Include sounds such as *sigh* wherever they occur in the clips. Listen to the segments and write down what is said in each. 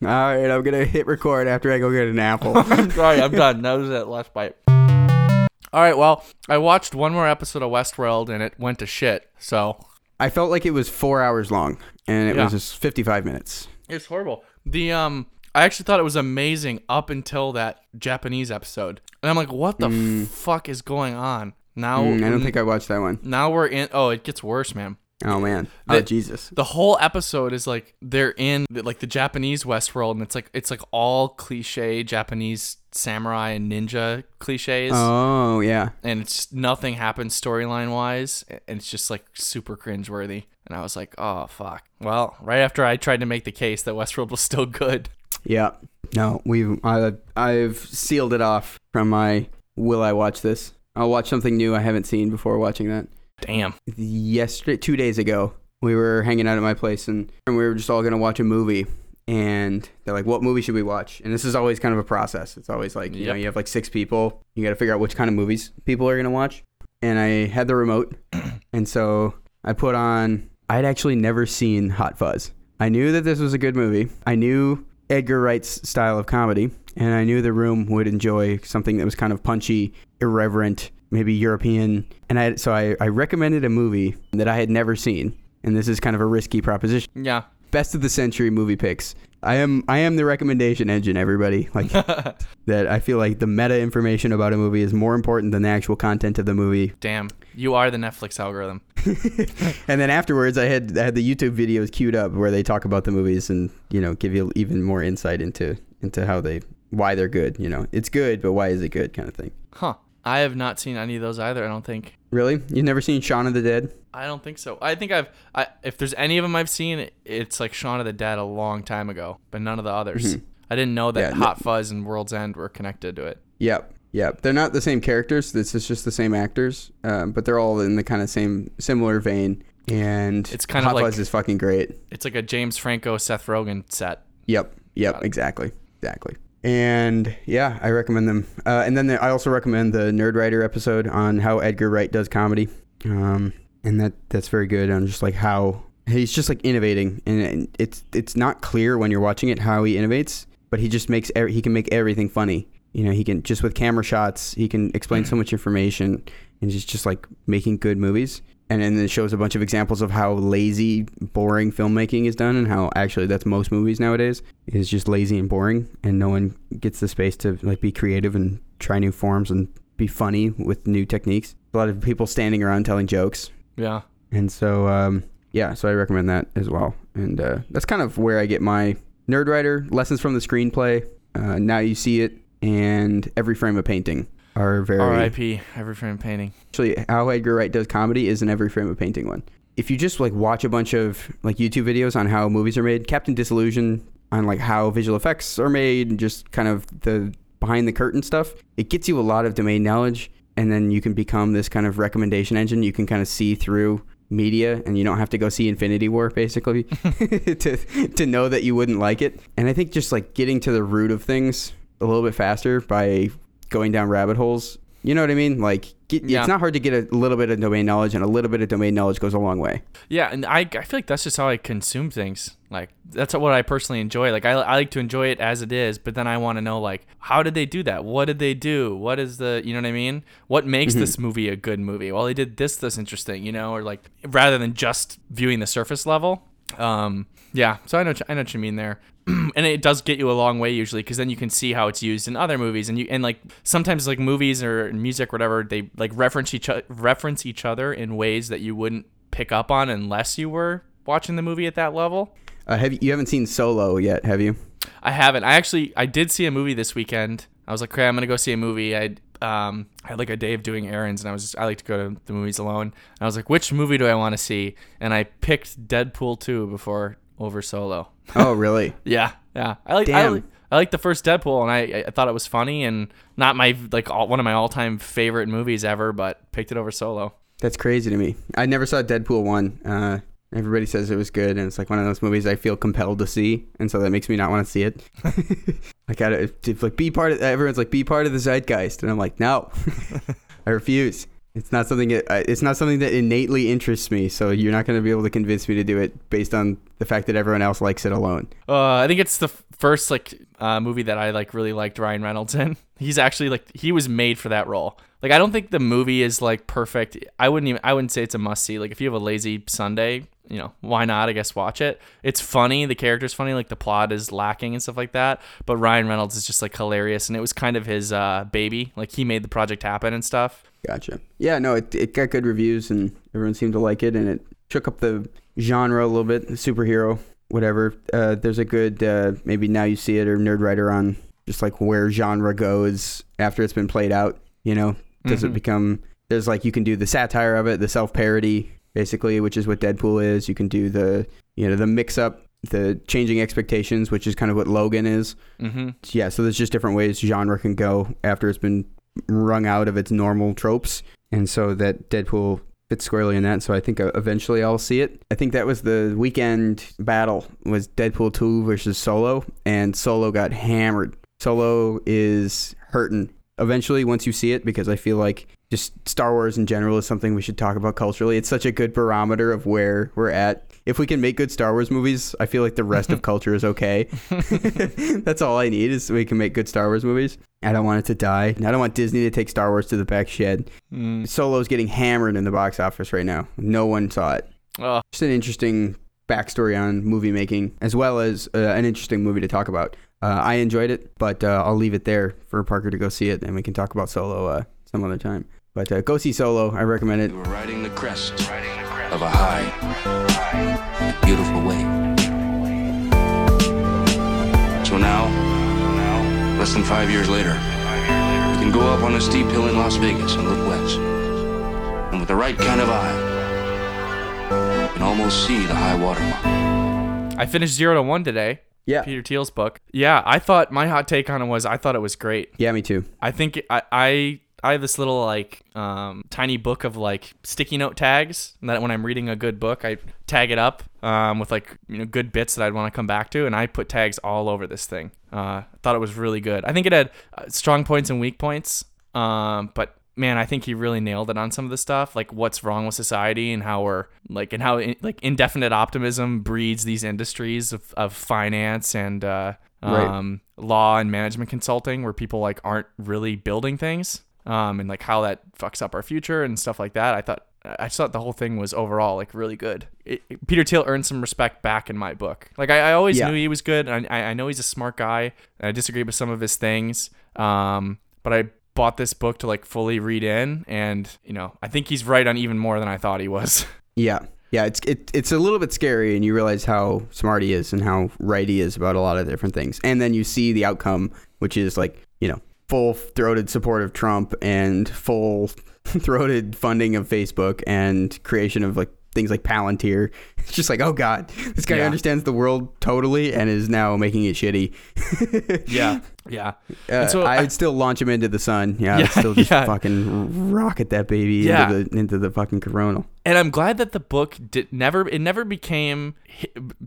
All right, I'm gonna hit record after I go get an apple. *laughs* I'm sorry, I'm done. That was that last bite. All right, well, I watched one more episode of Westworld and it went to shit. So I felt like it was four hours long, and it Yeah. was just 55 minutes. it's horrible. The um, I actually thought it was amazing up until that Japanese episode, and I'm like, what the fuck is going on now? Mm, I don't think I watched that one. now we're in. Oh, it gets worse, man. Oh man. Oh The- Jesus. The whole episode is like they're in like the Japanese Westworld, and it's like it's like all cliche Japanese samurai and ninja cliches. Oh yeah. and it's just nothing happens storyline wise and it's just like super cringeworthy and i was like oh fuck well right after i tried to make the case that westworld was still good Yeah. No, we've I, I've sealed it off from my. Will I watch this? I'll watch something new I haven't seen before watching that. Damn Yesterday, two days ago, we were hanging out at my place and, and we were just all gonna watch a movie. And they're like, "What movie should we watch?" And this is always kind of a process. It's always like, you know, you have like six people. You got to figure out which kind of movies people are gonna watch. And I had the remote, *clears throat* and so I put on. I'd actually never seen Hot Fuzz. I knew that this was a good movie. I knew Edgar Wright's style of comedy, and I knew the room would enjoy something that was kind of punchy, irreverent, maybe European. And I so I, I recommended a movie that I had never seen, and this is kind of a risky proposition. yeah Best of the century movie picks. I am I am the recommendation engine, everybody. *laughs* Like that. I feel like the meta information about a movie is more important than the actual content of the movie. damn you are the netflix algorithm *laughs* and then afterwards, I had I had the YouTube videos queued up where they talk about the movies and you know give you even more insight into into how they why they're good. You know, it's good, but why is it good, kind of thing. huh i have not seen any of those either i don't think Really, you've never seen Shaun of the Dead? i don't think so i think i've I, if there's any of them i've seen it's like shaun of the dead a long time ago but none of the others i didn't know that Mm-hmm. Yeah, no- hot fuzz and world's end were connected to it Yep, yep. They're not the same characters. This is just the same actors, um, but they're all in the kind of same similar vein. And It's kind Hot of like- Fuzz is fucking great. it's like a james franco seth rogen set Yep. Yep. Exactly. Exactly. And yeah, I recommend them. Uh, and then the, I also recommend the Nerd Writer episode on how Edgar Wright does comedy. Um, and that that's very good on just like how he's just like innovating, and, it's it's not clear when you're watching it how he innovates, but he just makes he can make everything funny. You know, he can just with camera shots, he can explain so much information, and just just like making good movies. And then it shows a bunch of examples of how lazy, boring filmmaking is done, and how actually that's most movies nowadays is just lazy and boring, and no one gets the space to like be creative and try new forms and be funny with new techniques. A lot of people standing around telling jokes, yeah and so um, yeah, so I recommend that as well. And uh, that's kind of where I get my nerd writer lessons from the screenplay. Uh, now you see it, and Every Frame a Painting are very R.I.P. Every Frame a Painting. actually how Edgar Wright does comedy is an Every Frame a Painting one. If you just like watch a bunch of like YouTube videos on how movies are made, Captain Disillusion on like how visual effects are made, and just kind of the behind the curtain stuff, it gets you a lot of domain knowledge, and then you can become this kind of recommendation engine. You can kind of see through media, and you don't have to go see Infinity War basically *laughs* *laughs* to to know that you wouldn't like it. And I think just like getting to the root of things a little bit faster by going down rabbit holes. You know what I mean? Like, get, Yeah. it's not hard to get a little bit of domain knowledge, and a little bit of domain knowledge goes a long way. Yeah, and I, I feel like that's just how I consume things. Like that's what I personally enjoy. Like I, I like to enjoy it as it is, but then I want to know like how did they do that? What did they do? What is the you know what I mean? What makes Mm-hmm. this movie a good movie? Well, they did this this interesting, you know, or like rather than just viewing the surface level. Um, yeah, so I know I know what you mean there. *clears throat* and it does get you a long way usually because then you can see how it's used in other movies and you and like sometimes like movies or music or whatever they like reference each reference each other in ways that you wouldn't pick up on unless you were watching the movie at that level. Uh, have you, you haven't seen Solo yet, have you? I haven't. I actually I did see a movie this weekend. I was like, okay, I'm gonna go see a movie. I um I had like a day of doing errands, and I was just, I like to go to the movies alone. And I was like, which movie do I want to see? And I picked Deadpool 2 before over Solo. Oh, really? *laughs* Yeah, yeah. I like I like, I like the first Deadpool, and I, I thought it was funny and not my like all, one of my all time favorite movies ever, but picked it over Solo. That's crazy to me. I never saw Deadpool one. Uh, everybody says it was good, and it's like one of those movies I feel compelled to see, and so that makes me not want to see it. *laughs* I, it's like be part of. Everyone's like be part of the zeitgeist, and I'm like, no, *laughs* I refuse. It's not something that uh, it's not something that innately interests me. So you're not going to be able to convince me to do it based on the fact that everyone else likes it alone. Uh, I think it's the first like uh, movie that I like really liked Ryan Reynolds in. *laughs* He's actually like he was made for that role. Like I don't think the movie is like perfect. I wouldn't even I wouldn't say it's a must see. Like if you have a lazy Sunday, you know, why not? I guess watch it. It's funny. The character's funny. Like the plot is lacking and stuff like that. But Ryan Reynolds is just like hilarious, and it was kind of his uh, baby. Like he made the project happen and stuff. Gotcha. Yeah, no, it, it got good reviews and everyone seemed to like it, and it shook up the genre a little bit, superhero, whatever. Uh, there's a good uh, maybe now you see it or Nerd Writer on just like where genre goes after it's been played out. You know, does it Mhm. become there's like you can do the satire of it, the self parody, basically, which is what Deadpool is. You can do the you know the mix up, the changing expectations, which is kind of what Logan is. Mm-hmm. Yeah, so there's just different ways genre can go after it's been wrung out of its normal tropes, and so that Deadpool fits squarely in that. So I think uh, eventually I'll see it. I think that was the weekend battle was Deadpool two versus Solo, and Solo got hammered. Solo is hurting eventually once you see it because I feel like just Star Wars in general is something we should talk about culturally. It's such a good barometer of where we're at. If we can make good Star Wars movies, I feel like the rest of *laughs* culture is okay. *laughs* That's all I need is we can make good Star Wars movies. I don't want it to die. I don't want Disney to take Star Wars to the back shed. Mm. Solo's getting hammered in the box office right now. No one saw it. Oh, Just an interesting backstory on movie making, as well as uh, an interesting movie to talk about. Uh, I enjoyed it, but uh, I'll leave it there for Parker to go see it, and we can talk about Solo uh, some other time. But uh, go see Solo. I recommend it. We're riding the crest of a high, beautiful wave. So now, less than five years later, you can go up on a steep hill in Las Vegas and look west. And with the right kind of eye, you can almost see the high water mark. I finished Zero to One today. Yeah. Peter Thiel's book. Yeah, I thought my hot take on it was I thought it was great. Yeah, me too. I think I I, I have this little like um, tiny book of like sticky note tags that when I'm reading a good book I tag it up um, with like you know good bits that I'd want to come back to and I put tags all over this thing. Uh, I thought it was really good. I think it had uh, strong points and weak points, um, but man, I think he really nailed it on some of the stuff, like what's wrong with society and how we're like and how like indefinite optimism breeds these industries of, of finance and uh, Right. um, law and management consulting, where people like aren't really building things, um, and like how that fucks up our future and stuff like that. I thought I just thought the whole thing was overall like really good. It, it- Peter Thiel earned some respect back in my book. Like I, I always Yeah. knew he was good, and I, I know he's a smart guy. And I disagree with some of his things, um, but I bought this book to like fully read in, and you know I think he's right on even more than I thought he was. *laughs* Yeah. Yeah, it's it, it's a little bit scary, and you realize how smart he is and how right he is about a lot of different things. And then you see the outcome, which is like full throated support of Trump and full throated *laughs* funding of Facebook and creation of like things like Palantir. *laughs* It's just like, oh god, this guy Yeah. understands the world totally and is now making it shitty. *laughs* yeah, yeah. Uh, so I'd I- still launch him into the sun. Yeah, Yeah, I'd still just *laughs* yeah. fucking rocket that baby Yeah. into the into the fucking coronal. and I'm glad that the book did never it never became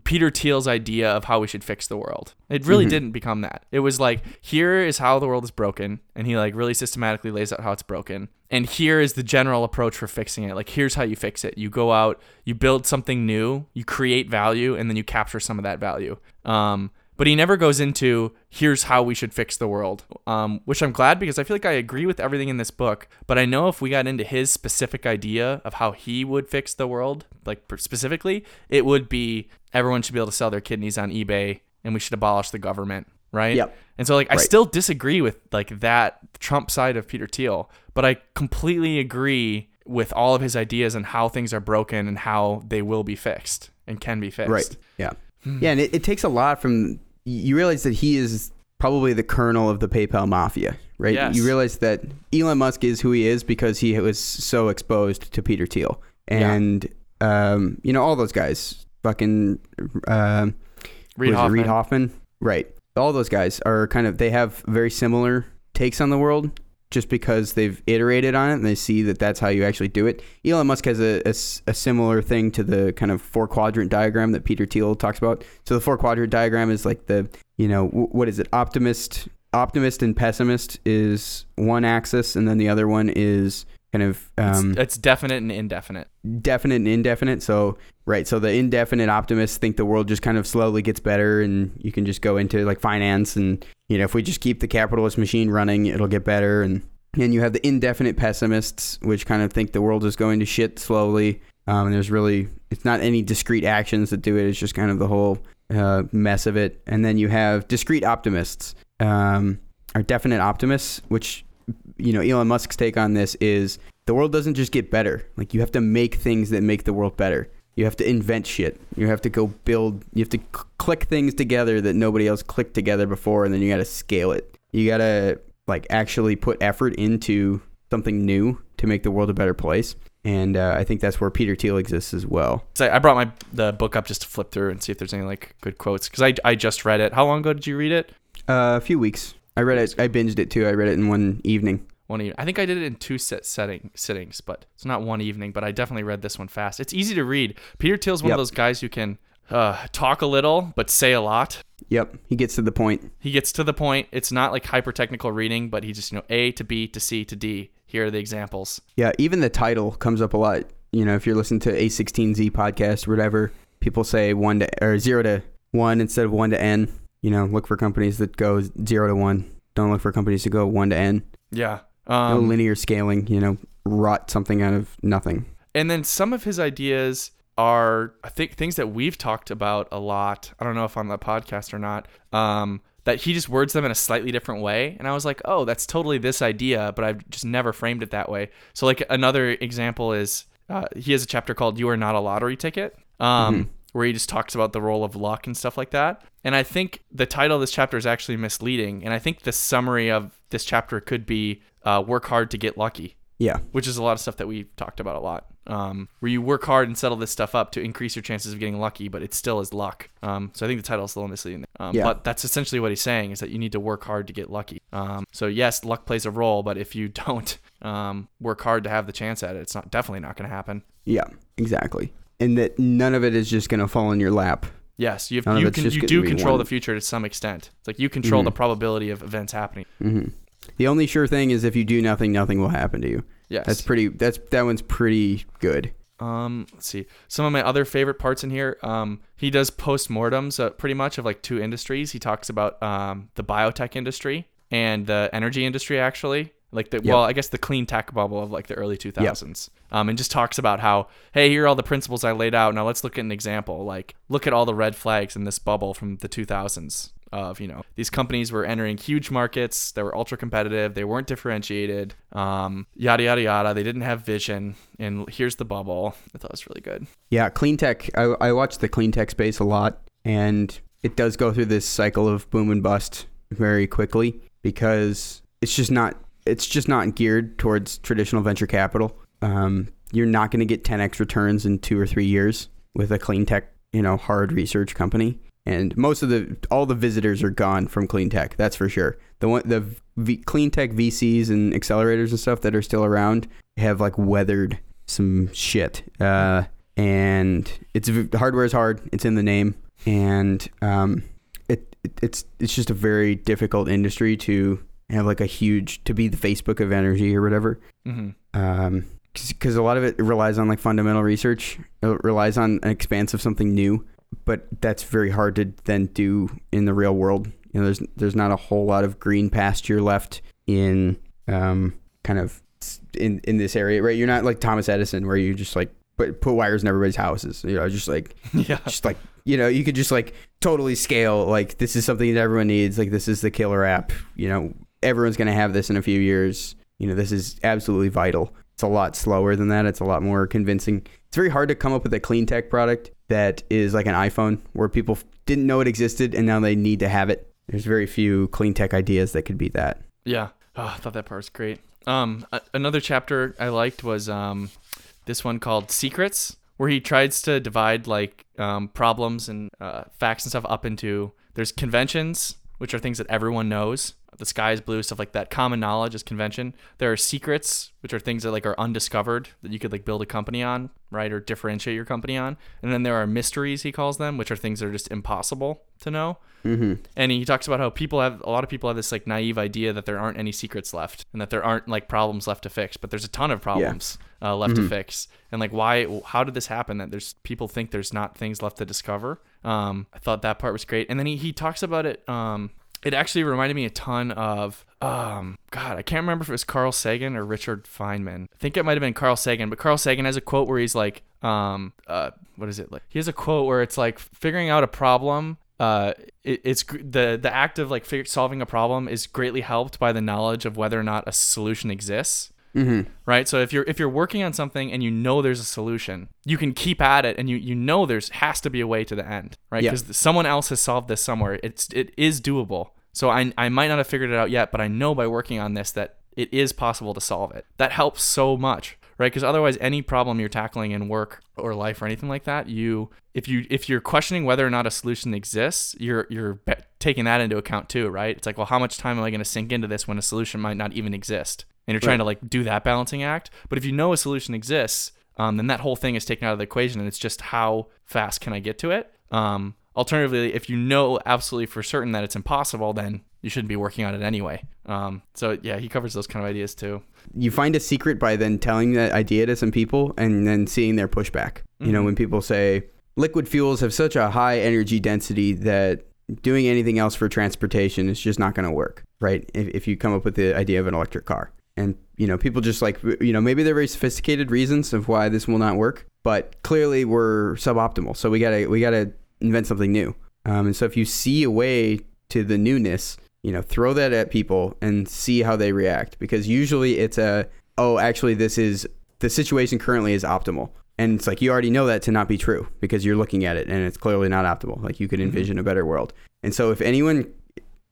Peter Thiel's idea of how we should fix the world. It really didn't become that. It was like here is how the world is broken and he like really systematically lays out how it's broken. And here is the general approach for fixing it. Like here's how you fix it. You go out, you build something new, you create value and then you capture some of that value. Um but he never goes into here's how we should fix the world, um, which I'm glad because I feel like I agree with everything in this book. But I know if we got into his specific idea of how he would fix the world, like specifically, it would be everyone should be able to sell their kidneys on eBay and we should abolish the government, right? Yep. And so like I Right. still disagree with like that Trump side of Peter Thiel, but I completely agree with all of his ideas and how things are broken and how they will be fixed and can be fixed. Right. Yeah. Yeah, and it, it takes a lot from you realize that he is probably the kernel of the PayPal mafia, right? Yes. You realize that Elon Musk is who he is because he was so exposed to Peter Thiel. Yeah. And um, you know, all those guys, fucking um Reid Hoffman. Reid Hoffman. Right. All those guys are kind of they have very similar takes on the world just because they've iterated on it and they see that that's how you actually do it. Elon Musk has a similar thing to the kind of four quadrant diagram that Peter Thiel talks about. So the four quadrant diagram is like the, you know, w- what is it? Optimist, optimist and pessimist is one axis and then the other one is kind of um, it's, it's definite and indefinite. definite and indefinite. So right, so the indefinite optimists think the world just kind of slowly gets better, and you can just go into like finance, and you know if we just keep the capitalist machine running, it'll get better. And and you have the indefinite pessimists, which kind of think the world is going to shit slowly. Um, and there's really it's not any discrete actions that do it. It's just kind of the whole uh, mess of it. And then you have discrete optimists, um, are definite optimists, which you know Elon Musk's take on this is the world doesn't just get better. Like you have to make things that make the world better. You have to invent shit. You have to go build. You have to c- click things together that nobody else clicked together before, and then you got to scale it. You got to like actually put effort into something new to make the world a better place. And uh, I think that's where Peter Thiel exists as well. So I brought my the book up just to flip through and see if there's any like good quotes because I, I just read it. How long ago did you read it? Uh, a few weeks. I read it. I binged it too. I read it in one evening. One evening. I think I did it in two set setting sittings, but it's not one evening. But I definitely read this one fast. It's easy to read. Peter Thiel's one Yep. of those guys who can uh, talk a little but say a lot. Yep, he gets to the point. He gets to the point. It's not like hyper technical reading, but he just you know A to B to C to D. Here are the examples. Yeah, even the title comes up a lot. You know, if you're listening to A16Z podcast or whatever, people say one to or zero to one instead of one to N. You know, look for companies that go zero to one. Don't look for companies to go one to N. Yeah. No Um, linear scaling. You know, rot something out of nothing. and then some of his ideas are I think things that we've talked about a lot. I don't know if on the podcast or not. Um, that he just words them in a slightly different way, and I was like, oh, that's totally this idea, but I've just never framed it that way. So like another example is uh, he has a chapter called "You Are Not a Lottery Ticket," um, where he just talks about the role of luck and stuff like that. And I think the title of this chapter is actually misleading, and I think the summary of this chapter could be uh, "Work hard to get lucky." Yeah, which is a lot of stuff that we've talked about a lot. Um, where you work hard and settle this stuff up to increase your chances of getting lucky, but it still is luck. Um, so I think the title is a little misleading. Um, Yeah. But that's essentially what he's saying is that you need to work hard to get lucky. Um, so yes, luck plays a role, but if you *laughs* don't um, work hard to have the chance at it, it's not definitely not going to happen. yeah, exactly. And that none of it is just gonna fall in your lap. Yes, you have, you can you do control one- the future to some extent. It's like you control Mhm. the probability of events happening. hmm The only sure thing is if you do nothing, nothing will happen to you. Yes. That's pretty. That's that one's pretty good. Um, let's see. Some of my other favorite parts in here. Um, he does postmortems uh, pretty much of like two industries. He talks about um, the biotech industry and the energy industry actually. Like the well, I guess the clean tech bubble of like the early 2000s. Um, and just talks about how, hey, here are all the principles I laid out. Now let's look at an example. Like, look at all the red flags in this bubble from the 2000s. Of you know, these companies were entering huge markets. that were ultra competitive. They weren't differentiated. Um, yada yada yada. They didn't have vision. And here's the bubble. I thought it was really good. Yeah, clean tech. I, I watch the clean tech space a lot, and it does go through this cycle of boom and bust very quickly because it's just not it's just not geared towards traditional venture capital. Um, you're not going to get 10x returns in two or three years with a clean tech, you know, hard research company. And most of the all the visitors are gone from clean tech. That's for sure. The one the v, clean tech VCs and accelerators and stuff that are still around have like weathered some shit. Uh, and it's hardware is hard. It's in the name, and um, it, it it's it's just a very difficult industry to have like a huge to be the Facebook of energy or whatever. Mm-hmm. Um, because a lot of it relies on like fundamental research. It relies on an expanse of something new, but that's very hard to then do in the real world. You know, there's there's not a whole lot of green pasture left in um kind of in in this area, right? You're not like Thomas Edison, where you just like put put wires in everybody's houses. You know, just like *laughs* Yeah. just like you know you could just like totally scale like this is something that everyone needs like this is the killer app you know everyone's going to have this in a few years you know this is absolutely vital it's a lot slower than that it's a lot more convincing it's very hard to come up with a clean tech product that is like an iphone where people didn't know it existed and now they need to have it there's very few clean tech ideas that could be that Yeah. Oh, I thought that part was great. Um, another chapter I liked was um, this one called Secrets, where he tries to divide like um, problems and uh, facts and stuff up into there's conventions, which are things that everyone knows. The sky is blue, stuff like that. Common knowledge is convention. There are secrets, which are things that like are undiscovered that you could like build a company on, right, or differentiate your company on. And then there are mysteries, he calls them, which are things that are just impossible to know. Mm-hmm. And he talks about how people have a lot of people have this like naive idea that there aren't any secrets left and that there aren't like problems left to fix, but there's a ton of problems uh, left to fix. And like, why? How did this happen? That there's people think there's not things left to discover. Um, I thought that part was great. And then he he talks about it. Um, it actually reminded me a ton of um god i can't remember if it was carl sagan or richard feynman i think it might have been carl sagan but carl sagan has a quote where he's like um uh what is it like he has a quote where it's like figuring out a problem uh it, it's the the act of like solving a problem is greatly helped by the knowledge of whether or not a solution exists Mm-hmm. right? So if you're if you're working on something and you know there's a solution you can keep at it and you you know there's has to be a way to the end right? Yeah. because someone else has solved this somewhere. It's it is doable. So I, I might not have figured it out yet but i know by working on this that it is possible to solve it. That helps so much right? Because otherwise any problem you're tackling in work or life or anything like that you if you if you're questioning whether or not a solution exists you're you're be- taking that into account too right? It's like well how much time am i going to sink into this when a solution might not even exist and you're trying to like do that balancing act but if you know a solution exists um, then that whole thing is taken out of the equation and it's just how fast can i get to it um, alternatively if you know absolutely for certain that it's impossible then you shouldn't be working on it anyway um, so yeah he covers those kind of ideas too you find a secret by then telling that idea to some people and then seeing their pushback. You know, when people say liquid fuels have such a high energy density that doing anything else for transportation is just not going to work, right? If, if you come up with the idea of an electric car. And, you know, people just like, you know, maybe they're very sophisticated reasons of why this will not work, but clearly we're suboptimal. So we got to, we got to invent something new. Um, and so if you see a way to the newness, you know, throw that at people and see how they react because usually it's a, oh, actually, this is the situation currently is optimal. And it's like you already know that to not be true because you're looking at it and it's clearly not optimal. Like you could envision a better world. And so if anyone,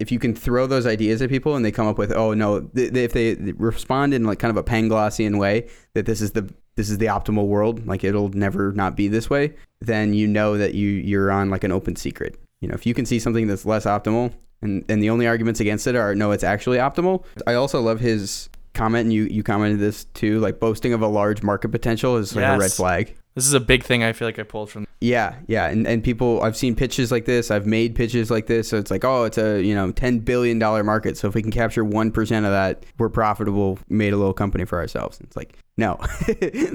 if you can throw those ideas at people and they come up with, oh no, th- if they respond in like kind of a Panglossian way that this is the this is the optimal world, like it'll never not be this way, then you know that you you're on like an open secret. You know, if you can see something that's less optimal, and and the only arguments against it are no, it's actually optimal. I also love his comment, and you you commented this too, like boasting of a large market potential is like a red flag. This is a big thing i feel like i pulled from Yeah, yeah, and and people I've seen pitches like this. I've made pitches like this. So it's like, oh, it's a you know ten billion dollar market. So if we can capture one percent of that, we're profitable. Made a little company for ourselves. It's like, no, *laughs*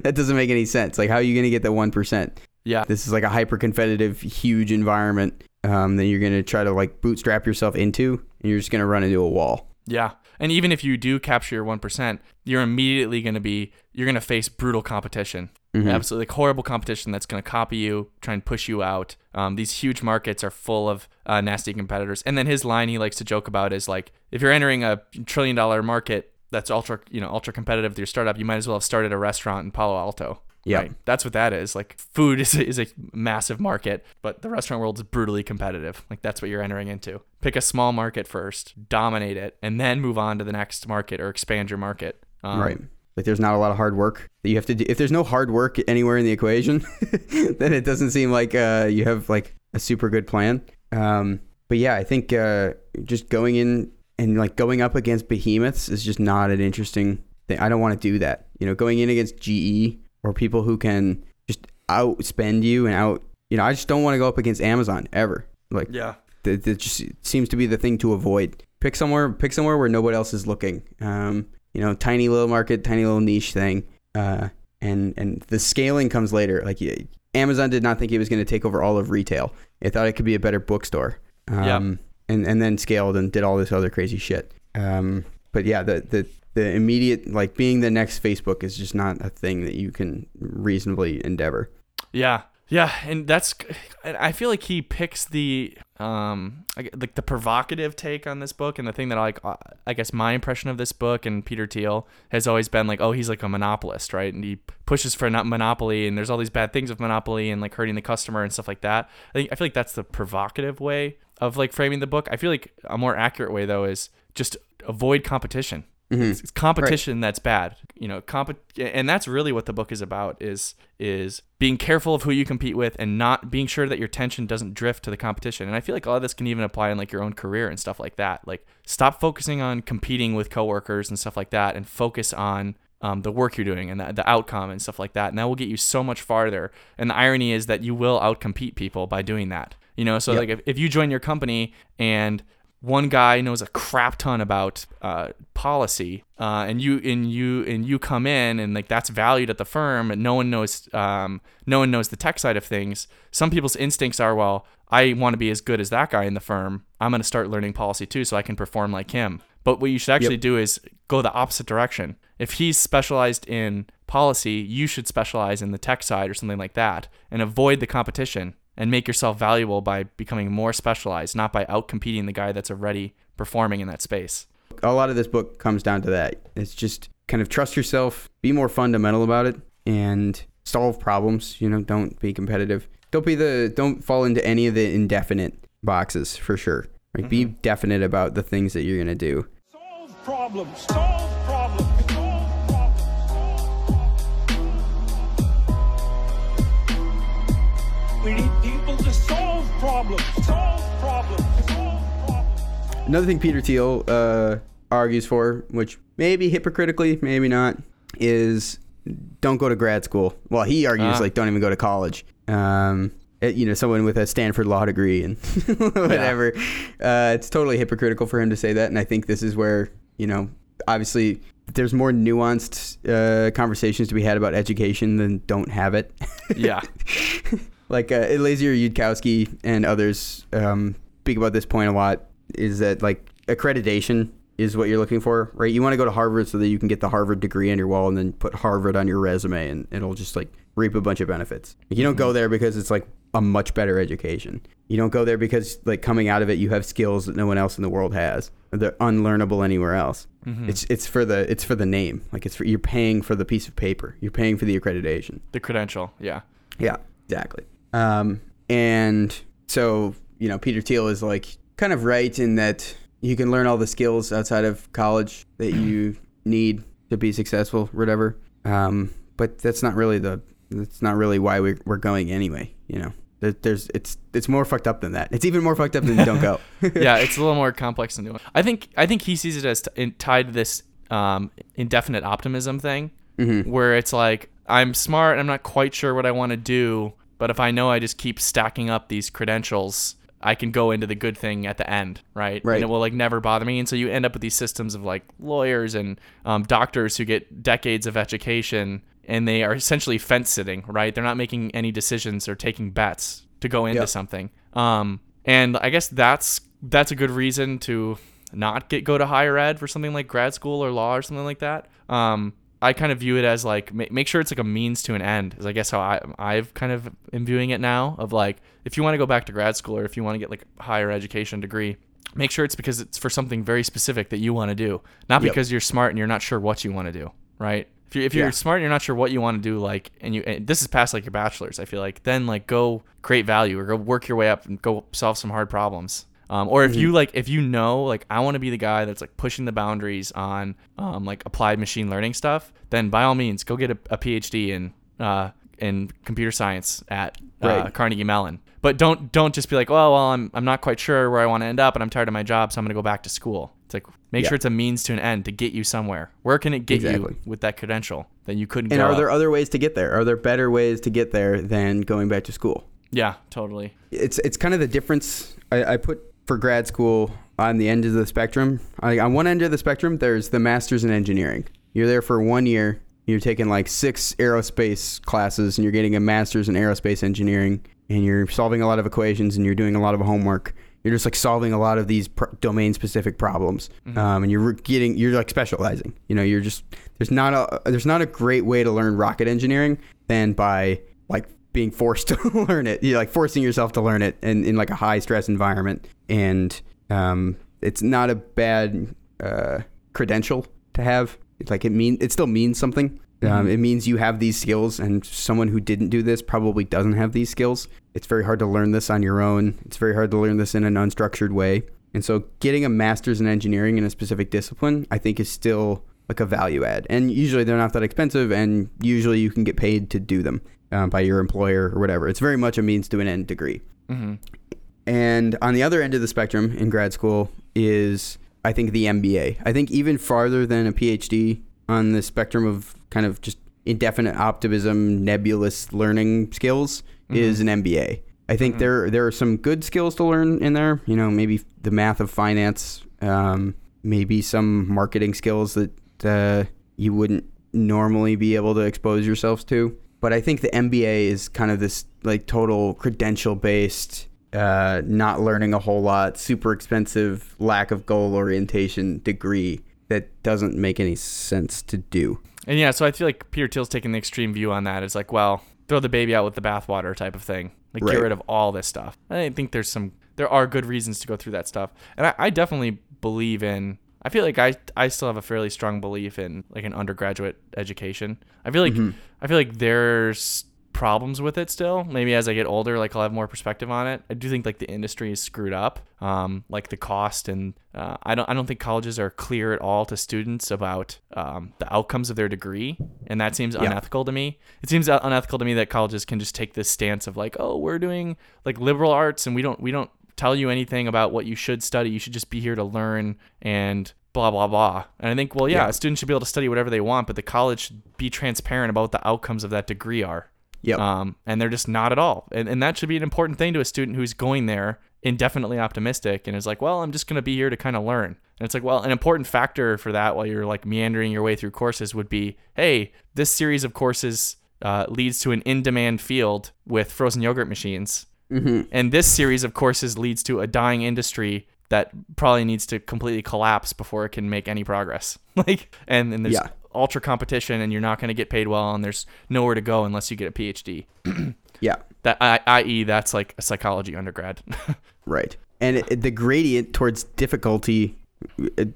that doesn't make any sense. Like, how are you gonna get that one percent? yeah This is like a hyper competitive, huge environment um, that you're gonna try to like bootstrap yourself into, and you're just gonna run into a wall. Yeah. And even if you do capture your 1%, you're immediately going to be, you're going to face brutal competition. Mhm. Absolutely like horrible competition that's going to copy you, try and push you out. Um, these huge markets are full of uh, nasty competitors. And then his line he likes to joke about is like, if you're entering a trillion dollar market that's ultra, you know, ultra competitive with your startup, you might as well have started a restaurant in Palo Alto. Yeah. Right. That's what that is. Like food is a, is a massive market, but the restaurant world is brutally competitive. Like that's what you're entering into. Pick a small market first, dominate it, and then move on to the next market or expand your market. Um, right. Like there's not a lot of hard work that you have to do. If there's no hard work anywhere in the equation, *laughs* then it doesn't seem like uh, you have like a super good plan. Um, but yeah, I think uh, just going in and like going up against behemoths is just not an interesting thing. I don't want to do that. You know, going in against GE or people who can just outspend you and out. You know, I just don't want to go up against Amazon ever. Like Yeah. that, just seems to be the thing to avoid. Pick somewhere, pick somewhere where nobody else is looking. Um, you know, tiny little market, tiny little niche thing, uh, and and the scaling comes later. Like Amazon did not think it was going to take over all of retail. It thought it could be a better bookstore. Um, Yeah. And and then scaled and did all this other crazy shit. Um, but yeah, the the the immediate like being the next Facebook is just not a thing that you can reasonably endeavor. Yeah. Yeah, and that's I feel like he picks the um like the provocative take on this book and the thing that I like uh, I guess my impression of this book and Peter Thiel has always been like oh he's like a monopolist, right? And he pushes for not monopoly and there's all these bad things of monopoly and like hurting the customer and stuff like that. I think I feel like that's the provocative way of like framing the book. I feel like a more accurate way though is just avoid competition. It's, it's competition that's bad. You know, comp- and that's really what the book is about is is being careful of who you compete with and not being sure that your tension doesn't drift to the competition. And I feel like a lot of this can even apply in like your own career and stuff like that. Like stop focusing on competing with coworkers and stuff like that and focus on um, the work you're doing and the, the outcome and stuff like that. And that will get you so much farther. And the irony is that you will outcompete people by doing that. You know, so Yep. like if, if you join your company and one guy knows a crap ton about uh, policy, uh, and you and you and you come in and like that's valued at the firm, and no one knows um, no one knows the tech side of things. Some people's instincts are, well, I want to be as good as that guy in the firm. I'm going to start learning policy too, so I can perform like him. But what you should actually Yep. do is go the opposite direction. If he's specialized in policy, you should specialize in the tech side or something like that, and avoid the competition and make yourself valuable by becoming more specialized, not by outcompeting the guy that's already performing in that space. a lot of this book comes down to that. It's just kind of trust yourself, be more fundamental about it, and solve problems. You know, don't be competitive. Don't be the don't fall into any of the indefinite boxes for sure. Like be mm-hmm. definite about the things that you're gonna do. Solve problems. Solve problems. Problems. Solve problems. Solve problems. Another thing Peter Thiel uh, argues for, which maybe hypocritically, maybe not, is don't go to grad school. Well, he argues Ah. like don't even go to college. Um, it- you know, someone with a Stanford law degree and *laughs* whatever. Uh, it's totally hypocritical for him to say that, and I think this is where you know, obviously, there's more nuanced uh, conversations to be had about education than don't have it. Yeah. *laughs* like uh, Eliezer Yudkowsky and others um, speak about this point a lot is that like accreditation is what you're looking for, right? You want to go to Harvard so that you can get the Harvard degree on your wall and then put Harvard on your resume and it'll just like reap a bunch of benefits. You don't go there because it's like a much better education. You don't go there because like coming out of it you have skills that no one else in the world has. They're unlearnable anywhere else. It's it's for the it's for the name. Like it's for you're paying for the piece of paper. You're paying for the accreditation. the credential. Yeah. Yeah, exactly. Um, and so you know, Peter Thiel is like kind of right in that you can learn all the skills outside of college that you *clears throat* need to be successful, whatever. Um, but that's not really the that's not really why we're, we're going anyway. You know, There- there's it's it's more fucked up than that. It's even more fucked up than don't go. *laughs* yeah, it's a little more complex than doing. I think I think he sees it as t- in, tied to this um, indefinite optimism thing, where it's like I'm smart, and I'm not quite sure what I want to do, but if I know I just keep stacking up these credentials, I can go into the good thing at the end, right? Right. And it will like never bother me, and so you end up with these systems of like lawyers and um, doctors who get decades of education. And they are essentially fence sitting, right? They're not making any decisions or taking bets to go into Yep. something. Um, and I guess that's that's a good reason to not get go to higher ed for something like grad school or law or something like that. Um, I kind of view it as like ma- make sure it's like a means to an end. Is I guess how I I've kind of am viewing it now. Of like if you want to go back to grad school or if you want to get like higher education degree, make sure it's because it's for something very specific that you want to do, not Yep. because you're smart and you're not sure what you want to do, right? If you're, if you're Yeah. smart and you're not sure what you want to do, like, and you and this is past like your bachelor's, I feel like then like go create value or go work your way up and go solve some hard problems. Um, or if Mm-hmm. you like, if you know, like, I want to be the guy that's like pushing the boundaries on um, like applied machine learning stuff, then by all means, go get a, a PhD in uh, in computer science at uh, Right. Carnegie Mellon. But don't don't just be like, oh well, I'm I'm not quite sure where I want to end up, and I'm tired of my job, so I'm gonna go back to school. It's like make Yeah. sure it's a means to an end to get you somewhere. Where can it get Exactly. you with that credential that you couldn't? and are there other ways to get there? Are there better ways to get there than going back to school? Yeah, totally. it's it's kind of the difference I, I put for grad school on the end of the spectrum. Like on one end of the spectrum, there's the masters in engineering. You're there for one year. You're taking like six aerospace classes, and you're getting a master's in aerospace engineering, and you're solving a lot of equations, and you're doing a lot of homework. You're just like solving a lot of these pro- domain-specific problems, um, and you're getting you're like specializing. You know, you're just there's not a there's not a great way to learn rocket engineering than by like being forced *laughs* to learn it. You're like forcing yourself to learn it in, in like a high stress environment. And um, it's not a bad uh, credential to have. It's like it mean it still means something. Um, it means you have these skills, and someone who didn't do this probably doesn't have these skills. It's very hard to learn this on your own. It's very hard to learn this in an unstructured way. And so getting a master's in engineering in a specific discipline, I think is still like a value add. And usually they're not that expensive and usually you can get paid to do them uh, by your employer or whatever. It's very much a means to an end degree. And on the other end of the spectrum in grad school is, I think, the MBA. I think even farther than a PhD on the spectrum of kind of just indefinite optimism, nebulous learning skills is an MBA. I think there there are some good skills to learn in there. You know, maybe the math of finance, um, maybe some marketing skills that uh, you wouldn't normally be able to expose yourselves to. But I think the MBA is kind of this like total credential based, uh, not learning a whole lot, super expensive, lack of goal orientation degree that doesn't make any sense to do. And yeah, so I feel like Peter Thiel's taking the extreme view on that. It's like, well, throw the baby out with the bathwater type of thing. Like Right. get rid of all this stuff. I think there's some there are good reasons to go through that stuff. And I, I definitely believe in I feel like I I still have a fairly strong belief in like an undergraduate education. I feel like I feel like there's problems with it still. Maybe as I get older, like I'll have more perspective on it. I do think like the industry is screwed up, um, like the cost, and uh, I don't I don't think colleges are clear at all to students about um, the outcomes of their degree, and that seems unethical to me. It seems unethical to me that colleges can just take this stance of like, oh, we're doing like liberal arts, and we don't we don't tell you anything about what you should study. You should just be here to learn and blah blah blah. And I think, well, yeah, Yeah. a student should be able to study whatever they want, but the college should be transparent about what the outcomes of that degree are. Yep. Um, and they're just not at all. And, and that should be an important thing to a student who's going there indefinitely optimistic and is like, well, I'm just going to be here to kind of learn. And it's like, well, an important factor for that while you're like meandering your way through courses would be, hey, this series of courses uh, leads to an in demand field with frozen yogurt machines. Mm-hmm. And this series of courses leads to a dying industry that probably needs to completely collapse before it can make any progress. *laughs* Like, and there's Yeah. ultra competition, and you're not going to get paid well, and there's nowhere to go unless you get a PhD. *clears throat* Yeah. That, I, i.e., that's like a psychology undergrad. *laughs* Right. And it, the gradient towards difficulty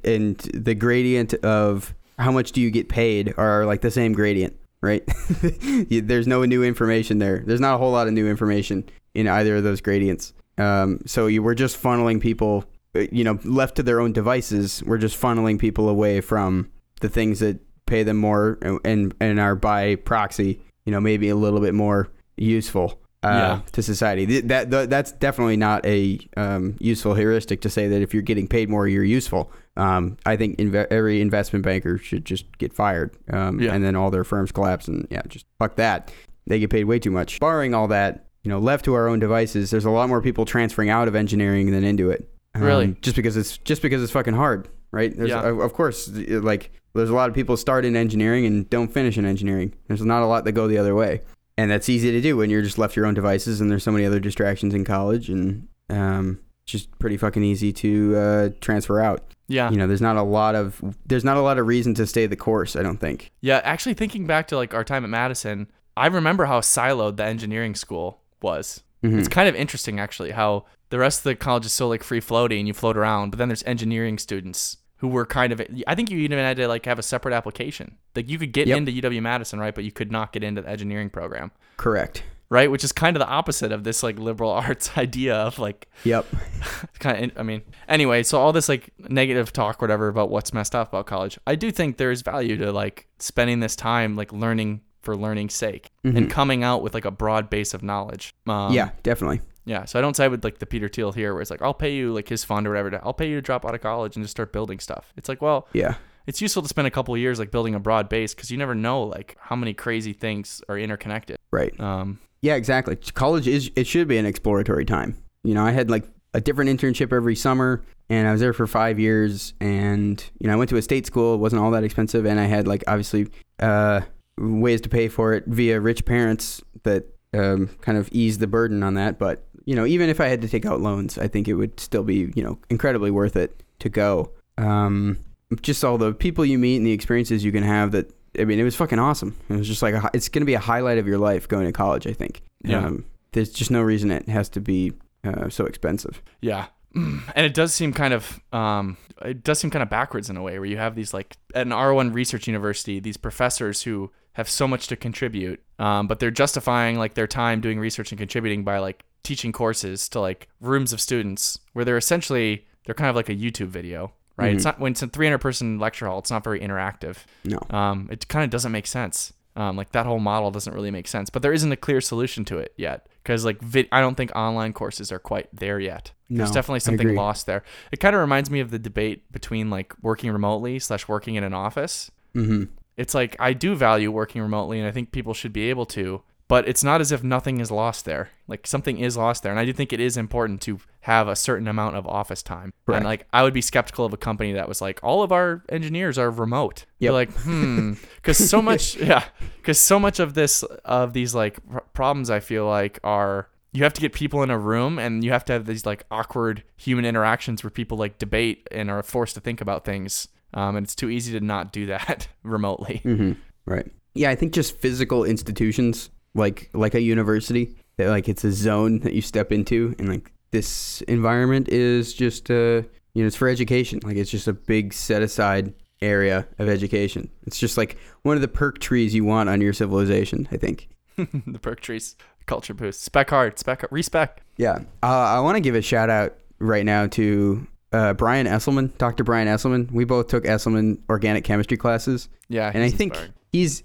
and the gradient of how much do you get paid are like the same gradient, right? *laughs* There's no new information there. There's not a whole lot of new information in either of those gradients. Um, so you were just funneling people, uh, you know, left to their own devices. We're just funneling people away from the things that pay them more and and, and are by proxy, you know, maybe a little bit more useful uh, Yeah. to society. Th- That, that that's definitely not a um, useful heuristic to say that if you're getting paid more, you're useful. Um, I think inve- every investment banker should just get fired, um, Yeah. and then all their firms collapse, and yeah, just fuck that. They get paid way too much. Barring all that, you know, left to our own devices, there's a lot more people transferring out of engineering than into it. Um, Really? Just because it's just because it's fucking hard, right? There's, Yeah. of of course, like there's a lot of people start in engineering and don't finish in engineering. There's not a lot that go the other way and that's easy to do when you're just left to your own devices and there's so many other distractions in college and um, it's just pretty fucking easy to uh, transfer out yeah. you know there's not a lot of there's not a lot of reason to stay the course i don't think Yeah, actually thinking back to like our time at Madison, I remember how siloed the engineering school was. Mm-hmm. It's kind of interesting actually how the rest of the college is so like free floating, and you float around, but then there's engineering students who were kind of I think you even had to like have a separate application. Like you could get Yep. into UW Madison, right, but you could not get into the engineering program. correct Right, which is kind of the opposite of this like liberal *laughs* arts idea of like yep *laughs* kind of i mean anyway so all this like negative talk whatever about what's messed up about college i do think there's value to like spending this time like learning for learning's sake and coming out with like a broad base of knowledge. Um, Mm-hmm. yeah definitely. yeah so i don't side with like the peter thiel here where it's like i'll pay you like his fund or whatever to, i'll pay you to drop out of college and just start building stuff. It's like well yeah. it's useful to spend a couple of years like building a broad base because you never know like how many crazy things are interconnected. Right. Um yeah exactly. College is it should be an exploratory time. You know i had like a different internship every summer and i was there for five years and you know i went to a state school. It wasn't all that expensive and i had like obviously uh, ways to pay for it via rich parents that um, kind of ease the burden on that but you know even if i had to take out loans i think it would still be you know incredibly worth it to go um, just all the people you meet and the experiences you can have that I mean, it was fucking awesome. It was just like a, it's going to be a highlight of your life going to college. I think. Yeah. Um, there's just no reason it has to be uh, so expensive. Yeah. And it does seem kind of um it does seem kind of backwards in a way where you have these like at an R1 research university these professors who have so much to contribute um but they're justifying like their time doing research and contributing by like teaching courses to like rooms of students where they're essentially they're kind of like a YouTube video, right? It's not when it's a 300 person lecture hall. It's not very interactive. No. Um, it kind of doesn't make sense. Um, like that whole model doesn't really make sense. But there isn't a clear solution to it yet because like vid- I don't think online courses are quite there yet. There's No, definitely something lost there. It kind of reminds me of the debate between like working remotely slash working in an office. Mm-hmm. It's like I do value working remotely, and I think people should be able to. But it's not as if nothing is lost there. Like something is lost there, and I do think it is important to have a certain amount of office time. Correct. And like I would be skeptical of a company that was like all of our engineers are remote. You're like, hmm, *laughs* because so much, yeah, because so much of this of these like pr- problems, I feel like are you have to get people in a room and you have to have these like awkward human interactions where people like debate and are forced to think about things. Um, and it's too easy to not do that *laughs* remotely. Mm-hmm. Right. Yeah, I think just physical institutions like like a university that like it's a zone that you step into and like this environment is just uh you know it's for education. Like it's just a big set aside area of education. It's just like one of the perk trees you want on your civilization i think. *laughs* The perk trees, culture boost, spec hard, spec respec. yeah. Uh, i want to give a shout out right now to uh, brian esselman dr brian esselman. We both took esselman organic chemistry classes. Yeah, and I think inspiring. he's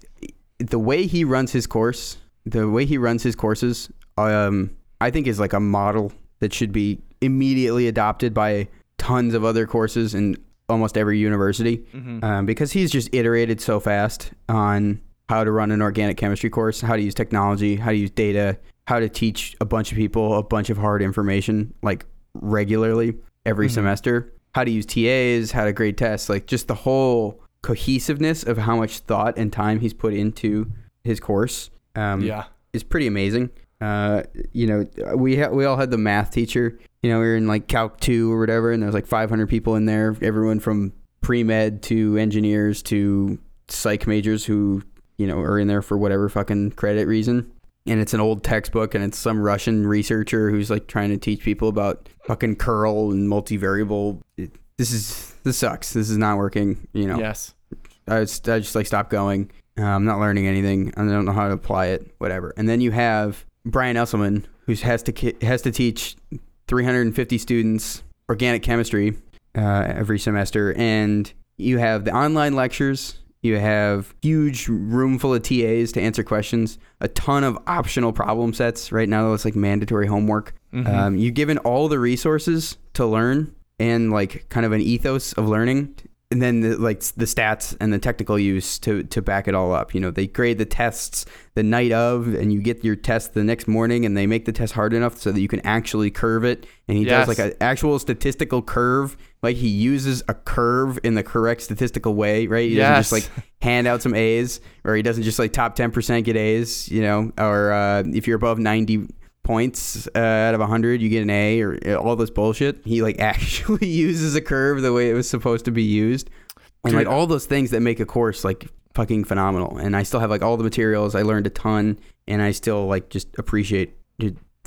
the way he runs his course, the way he runs his courses, um, I think is like a model that should be immediately adopted by tons of other courses in almost every university, Mm-hmm. um, because he's just iterated so fast on how to run an organic chemistry course, how to use technology, how to use data, how to teach a bunch of people a bunch of hard information like regularly every Mhm. semester, how to use TAs, how to grade tests, like just the whole cohesiveness of how much thought and time he's put into his course um, yeah, is pretty amazing. Uh, you know, we ha- we all had the math teacher. You know, we were in like Calc two or whatever, and there was like 500 people in there. Everyone from pre med to engineers to psych majors who you know are in there for whatever fucking credit reason. And it's an old textbook, and it's some Russian researcher who's like trying to teach people about fucking curl and multivariable. It, this is this sucks. This is not working. You know, yes, I just, I just like stop going. Uh, I'm not learning anything. I don't know how to apply it. Whatever. And then you have Brian Esselman, who has to ki- has to teach 350 students organic chemistry uh, every semester, and you have the online lectures. You have huge room full of TAs to answer questions. A ton of optional problem sets. Right now, it's like mandatory homework. Mhm. Um, you're given all the resources to learn and like kind of an ethos of learning and then the, like the stats and the technical use to to back it all up. You know they grade the tests the night of and you get your test the next morning and they make the test hard enough so that you can actually curve it. And he Yes. does like an actual statistical curve. Like he uses a curve in the correct statistical way right? He doesn't just like hand out some a's or he doesn't just like top 10% get a's you know? Or uh, if you're above 90 points uh, out of 100 you get an a or uh, all this bullshit. He like *laughs* actually uses a curve the way it was supposed to be used. And like all those things that make a course like fucking phenomenal. And i still have like all the materials. I learned a ton. And i still like just appreciate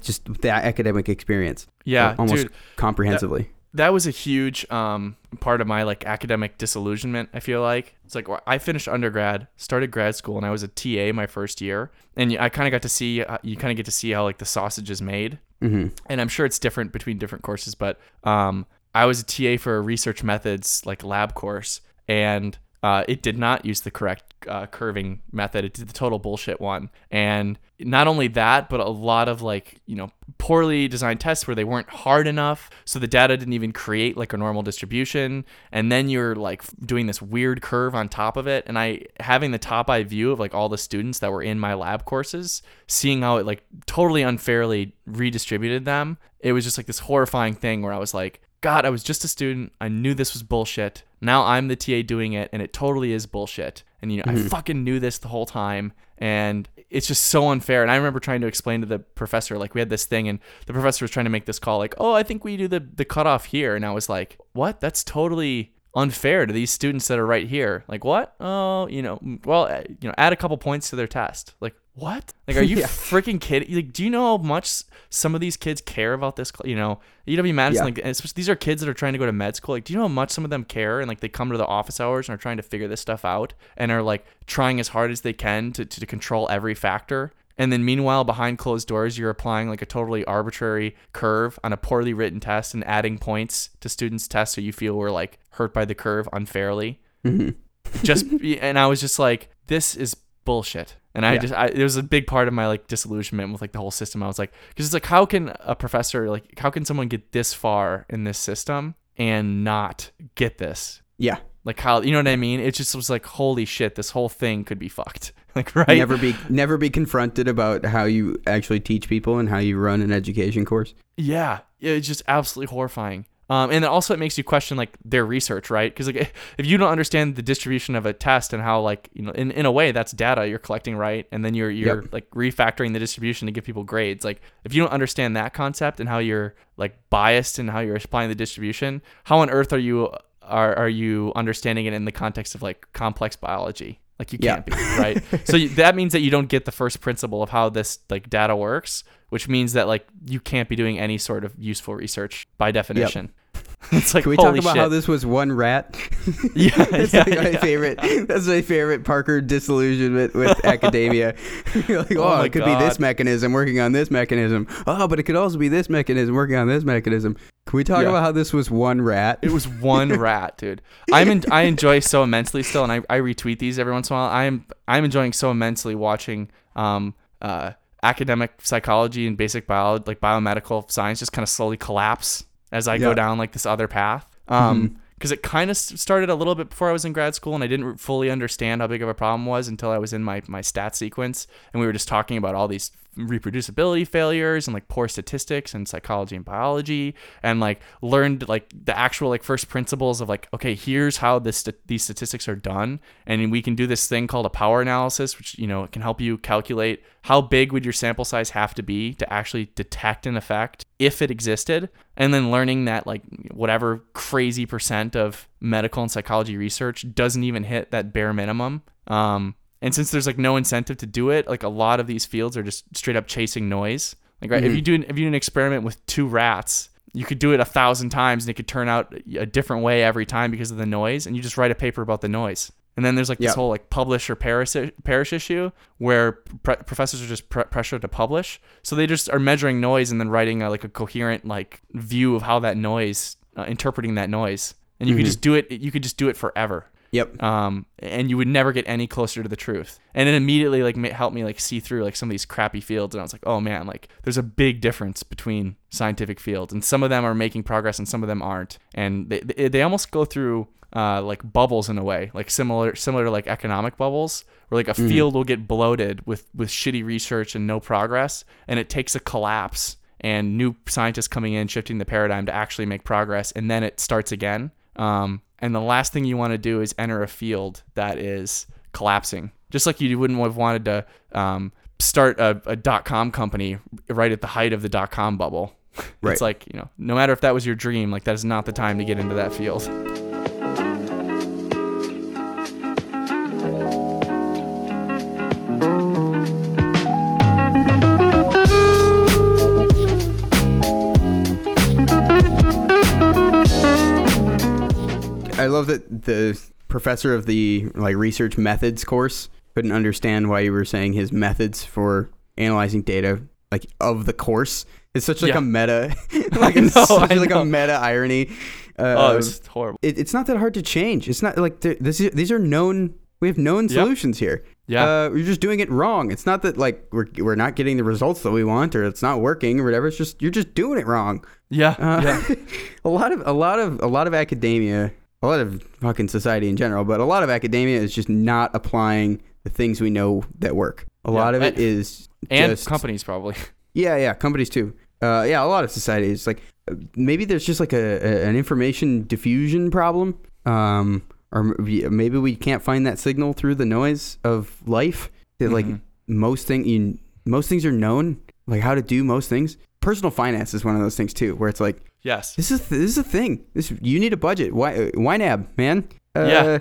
just that academic experience yeah, almost dude. comprehensively. that was a huge um, part of my like academic disillusionment. I feel like. It's like I finished undergrad, started grad school, and I was a TA my first year, and I kind of got to see uh, you kind of get to see how like the sausage is made, hmm and I'm sure it's different between different courses, but um, I was a TA for a research methods like lab course, and uh, it did not use the correct uh, curving method. It did the total bullshit one, and not only that, but a lot of like you know poorly designed tests where they weren't hard enough, so the data didn't even create like a normal distribution, and then you're like doing this weird curve on top of it, and I having the top eye view of like all the students that were in my lab courses, seeing how it like totally unfairly redistributed them, it was just like this horrifying thing where I was like, God, I was just a student. I knew this was bullshit. Now I'm the TA doing it, and it totally is bullshit. And you know, I fucking knew this the whole time, and it's just so unfair. And I remember trying to explain to the professor, like we had this thing, and the professor was trying to make this call, like, "Oh, I think we do the the cutoff here," and I was like, "What? That's totally." unfair to these students that are right here like what oh you know well uh, you know add a couple points to their test like what? Like are you *laughs* Yeah. freaking kidding? Like do you know how much some of these kids care about this you know? Uw madison Yeah. like especially these are kids that are trying to go to med school. Like do you know how much some of them care? And like they come to the office hours and are trying to figure this stuff out and are like trying as hard as they can to, to, to control every factor. And then meanwhile behind closed doors you're applying like a totally arbitrary curve on a poorly written test and adding points to students' tests so you feel were like hurt by the curve unfairly. Mm-hmm. just *laughs* and I was just like, this is bullshit. And I Yeah. just, I, it was a big part of my like disillusionment with like the whole system. I was like, because it's like, how can a professor like, how can someone get this far in this system and not get this? Yeah. Like how you know what I mean? It just was like, holy shit, this whole thing could be fucked. *laughs* Like right? Never be never be confronted about how you actually teach people and how you run an education course. Yeah, yeah, it's just absolutely horrifying. Um, and then also it makes you question like their research, right? Because like if you don't understand the distribution of a test and how like you know in, in a way that's data you're collecting, right? And then you're you're Yep. like refactoring the distribution to give people grades. Like if you don't understand that concept and how you're like biased and how you're applying the distribution, how on earth are you are are you understanding it in the context of like complex biology? Like you can't be, right? so you, that means that you don't get the first principle of how this like data works, which means that like you can't be doing any sort of useful research by definition. *laughs* it's like Can we talk about shit. how this was one rat? *laughs* Yeah, *laughs* that's yeah, like my yeah. favorite. That's my favorite Parker disillusionment with academia. Like, oh, Oh it could be this mechanism working on this mechanism. Oh, but it could also be this mechanism working on this mechanism. Can we talk Yeah. about how this was one rat? It was one rat, dude. I'm in, I enjoy so immensely still, and I, I retweet these every once in a while. I'm I'm enjoying so immensely watching um uh academic psychology and basic biology, like biomedical science, just kind of slowly collapse as I go down like this other path. Um, because it kind of started a little bit before I was in grad school, and I didn't fully understand how big of a problem was until I was in my my stat sequence, and we were just talking about all these reproducibility failures and like poor statistics and psychology and biology, and like learned like the actual like first principles of like okay, here's how this st- these statistics are done, and we can do this thing called a power analysis, which you know can help you calculate how big would your sample size have to be to actually detect an effect if it existed and then learning that like whatever crazy percent of medical and psychology research doesn't even hit that bare minimum um, and since there's like no incentive to do it like a lot of these fields are just straight up chasing noise like right if you do an, if you do an experiment with two rats you could do it a thousand times and it could turn out a different way every time because of the noise and you just write a paper about the noise and then there's like this whole like publish or perish, perish issue where pre- professors are just pre- pressured to publish. So they just are measuring noise and then writing a, like a coherent like view of how that noise, uh, interpreting that noise. And you could just do it. You could just do it forever. Yep. Um, and you would never get any closer to the truth. And it immediately like helped me like see through like some of these crappy fields. And I was like, oh man, like there's a big difference between scientific fields, and some of them are making progress and some of them aren't. And they they, they almost go through uh, like bubbles in a way, like similar similar to like economic bubbles, where like a field will get bloated with with shitty research and no progress, and it takes a collapse and new scientists coming in, shifting the paradigm to actually make progress, and then it starts again. Um, and the last thing you want to do is enter a field that is collapsing, just like you wouldn't have wanted to um, start a, a dot com company right at the height of the dot com bubble. *laughs* Right. It's like you know, no matter if that was your dream, like that is not the time to get into that field. Love that the professor of the like research methods course couldn't understand why you were saying his methods for analyzing data like of the course. It's such like Yeah. a meta, *laughs* *laughs* like know, it's such like a meta irony. Uh, Oh, it was horrible. it, it's not that hard to change. It's not like this. Is, these are known. We have known Yep. solutions here. Yeah. uh, we're just doing it wrong. It's not that like we're we're not getting the results that we want or it's not working or whatever. It's just you're just doing it wrong. Yeah, Uh, yeah, *laughs* a lot of a lot of a lot of academia, a lot of fucking society in general, but a lot of academia is just not applying the things we know that work. A Yeah. lot of it And- is and just companies probably. *laughs* yeah, yeah, companies too. Uh, yeah, a lot of society is like maybe there's just like a, a an information diffusion problem, um, or maybe we can't find that signal through the noise of life. That like Mhm. most thing you, most things are known, like how to do most things. Personal finance is one of those things too, where it's like Yes. this is this is a thing. This you need a budget. Why YNAB man? Uh, yeah,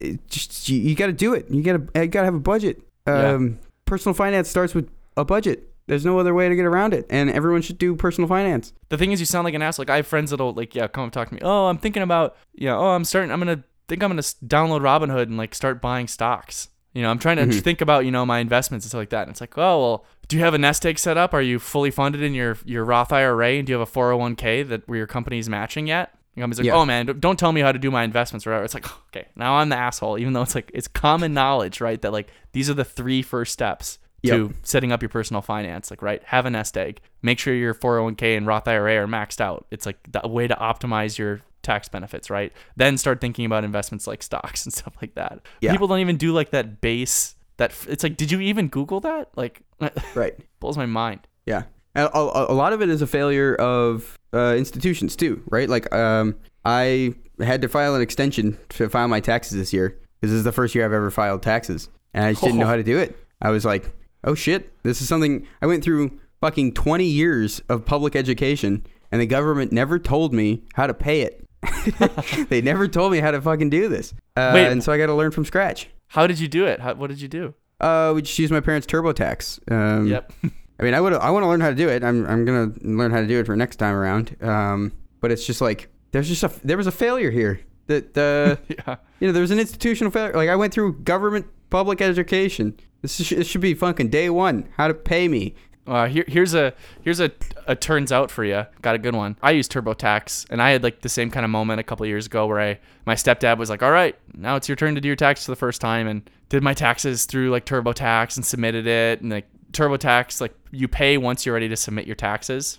yeah. just you, you got to do it. You got to you got to have a budget. Yeah. Um, Personal finance starts with a budget. There's no other way to get around it, and everyone should do personal finance. The thing is, you sound like an ass. Like I have friends that'll like, yeah, come and talk to me. Oh, I'm thinking about, you know, oh, I'm starting. I'm gonna think I'm gonna download Robinhood and like start buying stocks. You know, I'm trying to Mm-hmm. think about, you know, my investments and stuff like that. And it's like, oh, well, do you have a nest egg set up? Are you fully funded in your, your Roth IRA? And do you have a 401k that where your company's matching yet? The company's like, Yeah. oh man, don't tell me how to do my investments or whatever. It's like, *laughs* okay, now I'm the asshole, even though it's like, it's common knowledge, right? That like, these are the three first steps to Yep. setting up your personal finance. Like, right, have a nest egg. Make sure your 401k and Roth IRA are maxed out. It's like the way to optimize your tax benefits, right? Then start thinking about investments like stocks *laughs* and stuff like that. Yeah. People don't even do like that base. That it's like, did you even Google that? Like, *laughs* Right. blows my mind. Yeah. A, a, a lot of it is a failure of uh, institutions too, right? Like, um, I had to file an extension to file my taxes this year because this is the first year I've ever filed taxes, and I just didn't know Oh. how to do it. I was like, oh shit, this is something I went through fucking 20 years of public education, and the government never told me how to pay it. *laughs* *laughs* they never told me how to fucking do this, uh, Wait. and so I got to learn from scratch. How did you do it? How, what did you do? Uh, we just used my parents' TurboTax. Um, Yep. *laughs* I mean, I would I want to learn how to do it. I'm I'm gonna learn how to do it for next time around. Um, but it's just like there's just a there was a failure here. That *laughs* uh, yeah. you know there was an institutional failure. Like I went through government public education. This, is, this should be fucking day one. How to pay me? Uh, here, here's a here's a, a turns out for you. Got a good one. I use TurboTax, and I had like the same kind of moment a couple years ago where I my stepdad was like, "All right, now it's your turn to do your taxes for the first time," and did my taxes through like TurboTax and submitted it, and like TurboTax, like you pay once you're ready to submit your taxes.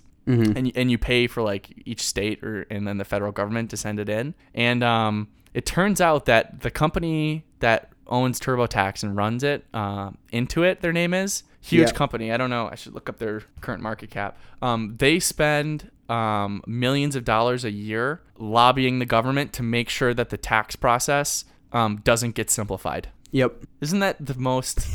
And, you- and you pay for like each state or and then the federal government to send it in and um, it turns out that the company that owns TurboTax and runs it um, Intuit their name is huge company. I don't know. I should look up their current market cap. Um, they spend um, millions of dollars a year lobbying the government to make sure that the tax process um, doesn't get simplified. Yep. Isn't that the most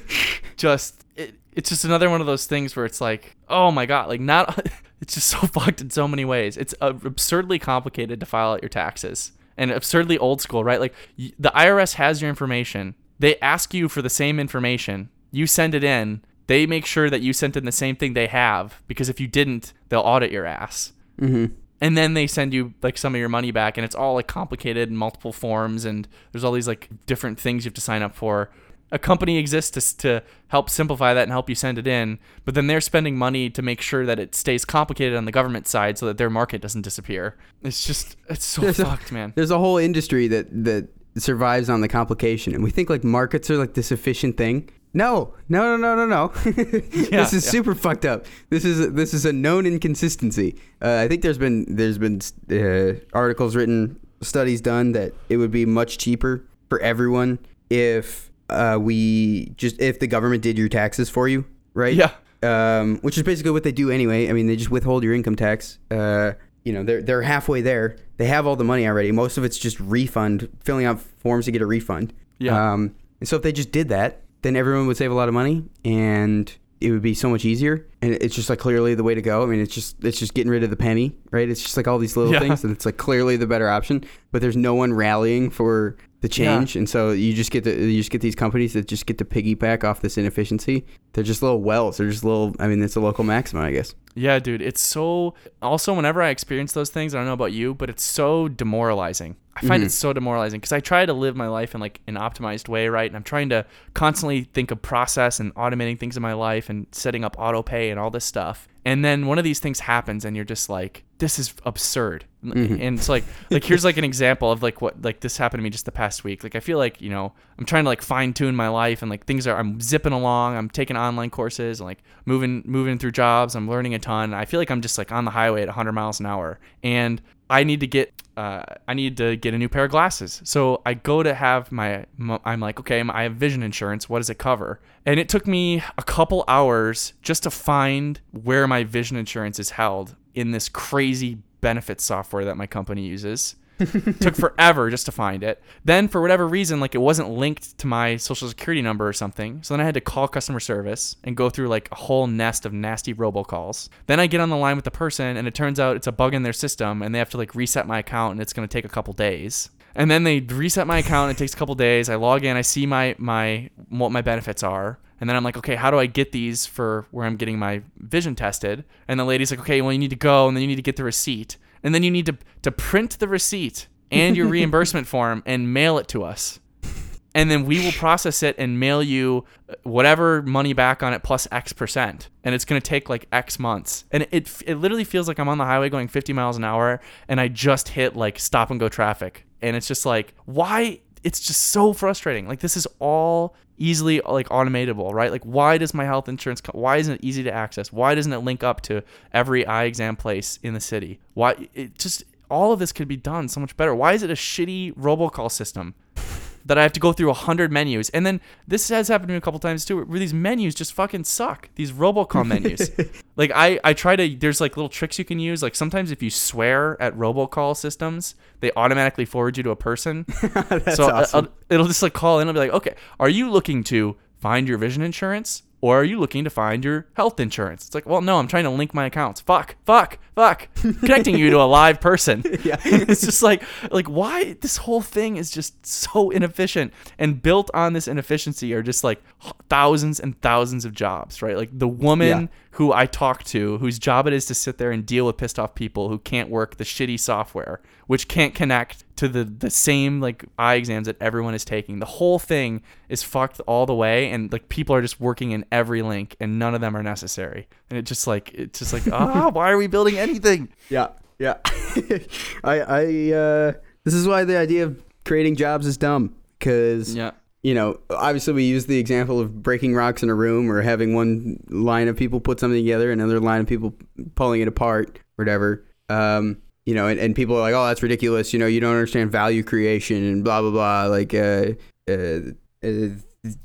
*laughs* just it, it's just another one of those things where it's like, oh my god, like not *laughs* it's just so *laughs* fucked in so many ways. It's uh, absurdly complicated to file out your taxes and absurdly old school, right? Like y- the IRS has your information. They ask you for the same information. You send it in. They make sure that you sent in the same thing they have because if you didn't, they'll audit your ass mm-hmm. and then they send you like some of your money back and it's all like complicated and multiple forms and there's all these like different things you have to sign up for a company exists to, to help simplify that and help you send it in but then they're spending money to make sure that it stays complicated on the government side so that their market doesn't disappear it's just it's so There's a- fucked man There's a whole industry that that survives on the complication, and we think like markets are like this efficient thing. No, no, no, no, no, no. *laughs* this is yeah. super fucked up. This is this is a known inconsistency. Uh, I think there's been there's been uh, articles written, studies done that it would be much cheaper for everyone if uh, we just if the government did your taxes for you, right? Yeah. Um, which is basically what they do anyway. I mean, they just withhold your income tax. Uh, you know, they're they're halfway there. They have all the money already. Most of it's just refund, filling out forms to get a refund. Yeah. Um, and so if they just did that, then everyone would save a lot of money, and it would be so much easier. And it's just like clearly the way to go. I mean, it's just it's just getting rid of the penny, right? It's just like all these little Yeah. things, and it's like clearly the better option. But there's no one rallying for the change, and so you just get to you just get these companies that just get to piggyback off this inefficiency. They're just little wells. They're just little. I mean, it's a local maximum, I guess. Yeah, dude, it's so. Also, whenever I experience those things, I don't know about you, but it's so demoralizing. I find mm-hmm. it so demoralizing because I try to live my life in like an optimized way, right? And I'm trying to constantly think of process and automating things in my life and setting up auto pay and all this stuff. And then one of these things happens, and you're just like, "This is absurd." And it's like, like here's like an example of like what like this happened to me just the past week. Like I feel like you know I'm trying to like fine tune my life and like things are I'm zipping along. I'm taking online courses and like moving moving through jobs. I'm learning a ton. I feel like I'm just like on the highway at 100 miles an hour, and I need to get uh, I need to get a new pair of glasses. So I go to have my, I'm like, okay, I have vision insurance. What does it cover? And it took me a couple hours just to find where my vision insurance is held in this crazy benefit software that my company uses. took forever just to find it. Then for whatever reason, like it wasn't linked to my social security number or something. So then I had to call customer service and go through like a whole nest of nasty robocalls. Then I get on the line with the person and it turns out it's a bug in their system and they have to like reset my account and it's to take a couple days. And then they reset my account. It takes a couple days. I log in. I see my my what my benefits are, and then I'm like, okay, how do I get these for where I'm getting my vision tested? And the lady's like, okay, well you need to go, and then you need to get the receipt, and then you need to to print the receipt and your *laughs* reimbursement form and mail it to us. And then we will process it and mail you uh, whatever money back on it plus X percent. And it's going to take like X months. And it, it literally feels like I'm on the highway going 50 miles an hour and I just hit like stop and go traffic. And it's just like, why? It's just so frustrating. Like, this is all easily like automatable, right? Like, why does my health insurance, co- why isn't it easy to access? Why doesn't it link up to every eye exam place in the city? Why? It just, all of this could be done so much better. Why is it a shitty robocall system? That I have to go through a hundred menus. And then this has happened to me a couple times too, where these menus just fucking suck. These robocall menus. *laughs* like I, I try to. There's like little tricks you can use. Like sometimes if you swear at robocall systems, they automatically forward you to a person. *laughs* That's so uh, awesome. uh, it'll just like call in and be like, okay, are you looking to find your vision insurance? Or are you looking to find your health insurance? It's like, well, no, I'm trying to link my accounts. Fuck, fuck, fuck. *laughs* Connecting you to a live person. *laughs* Yeah. *laughs* it's just like, like why this whole thing is just so inefficient and built on this inefficiency are just like thousands and thousands of jobs, right? Like the woman Yeah. who I talk to, whose job it is to sit there and deal with pissed off people who can't work the shitty software, which can't connect to the the same like eye exams that everyone is taking. The whole thing is fucked all the way, and like people are just working in every link, and none of them are necessary. And it just like it's just like ah, *laughs* why are we building anything? Yeah, yeah. *laughs* I, I, uh, this is why the idea of creating jobs is dumb. Because, Yeah. you know, obviously we use the example of breaking rocks in a room or having one line of people put something together, and another line of people pulling it apart, whatever. Um, you know, and, and people are like, oh, that's ridiculous. You know, you don't understand value creation and blah, blah, blah. Like, uh, uh, uh,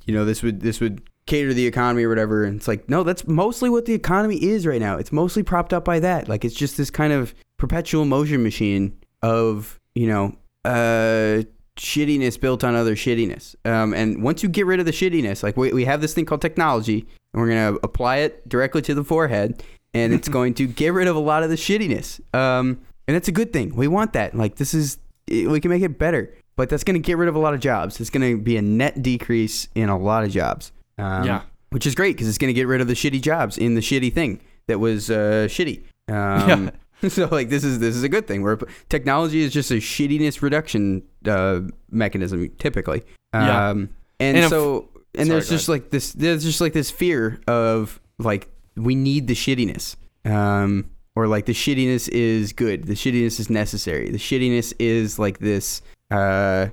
you know, this would, this would cater to the economy or whatever. And it's like, no, that's mostly what the economy is right now. It's mostly propped up by that. Like, it's just this kind of perpetual motion machine of, you know, uh, shittiness built on other shittiness. Um, and once you get rid of the shittiness, like we, we have this thing called technology, and we're going to apply it directly to the forehead, and it's *laughs* going to get rid of a lot of the shittiness. Um, and that's a good thing. We want that. Like, this is, we can make it better. But that's going to get rid of a lot of jobs. It's going to be a net decrease in a lot of jobs. Um, Yeah. Which is great because it's going to get rid of the shitty jobs in the shitty thing that was uh, shitty. Um, *laughs* so like this is this is a good thing. Where technology is just a shittiness reduction uh, mechanism typically. Yeah. Um, and, And if- so and Sorry, there's just like this there's just like this fear of like we need the shittiness. Um, or like the shittiness is good. The shittiness is necessary. The shittiness is like this uh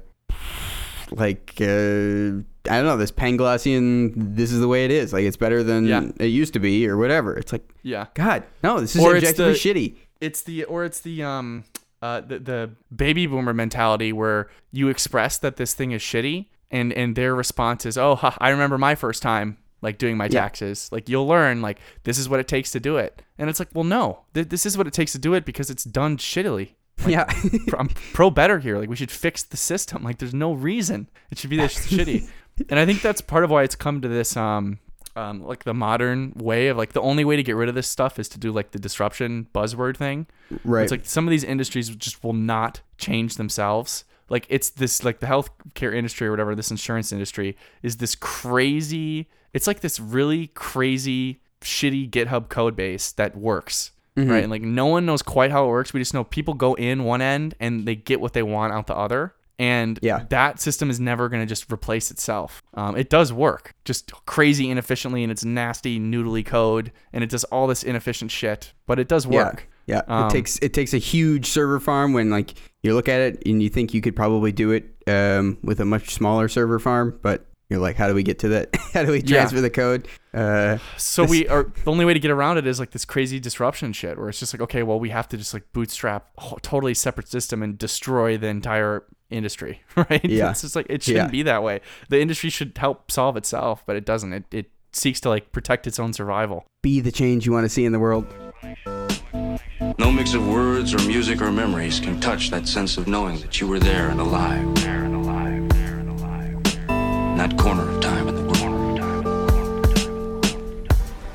like uh I don't know, this Panglossian this is the way it is. Like it's better than Yeah. it used to be or whatever. It's like Yeah. God, no, this is Or it's objectively the- shitty. it's the or it's the um uh the, the baby boomer mentality where you express that this thing is shitty and and their response is oh ha, i remember my first time like doing my Yeah. taxes like you'll learn like this is what it takes to do it and it's like well no th- this is what it takes to do it because it's done shittily yeah. pro- *laughs* I'm pro better here. Like we should fix the system. Like there's no reason it should be this *laughs* shitty. And I think that's part of why it's come to this um um like the modern way of like the only way to get rid of this stuff is to do like the disruption buzzword thing. right. It's like some of these industries just will not change themselves. Like it's this like the healthcare industry or whatever, this insurance industry is this crazy it's like this really crazy shitty GitHub code base that works. Mm-hmm. Right. And like no one knows quite how it works. We just know people go in one end and they get what they want out the other. And Yeah. that system is never going to just replace itself. Um, it does work, just crazy inefficiently, and it's nasty, noodly code, and it does all this inefficient shit, but it does work. Yeah. Um, it takes it takes a huge server farm when like you look at it and you think you could probably do it um, with a much smaller server farm, but you're like, how do we get to that? *laughs* how do we Yeah. transfer the code? Uh, So This- we are the only way to get around it is like this crazy disruption shit, where it's just like, okay, well, we have to just like bootstrap a totally separate system and destroy the entire industry, *laughs* right? Yeah. It's just like it shouldn't Yeah. be that way. The industry should help solve itself, but it doesn't. It it seeks to like protect its own survival. be the change you want to see in the world. No mix of words or music or memories can touch that sense of knowing that you were there and alive. There and alive. That corner of time in the world.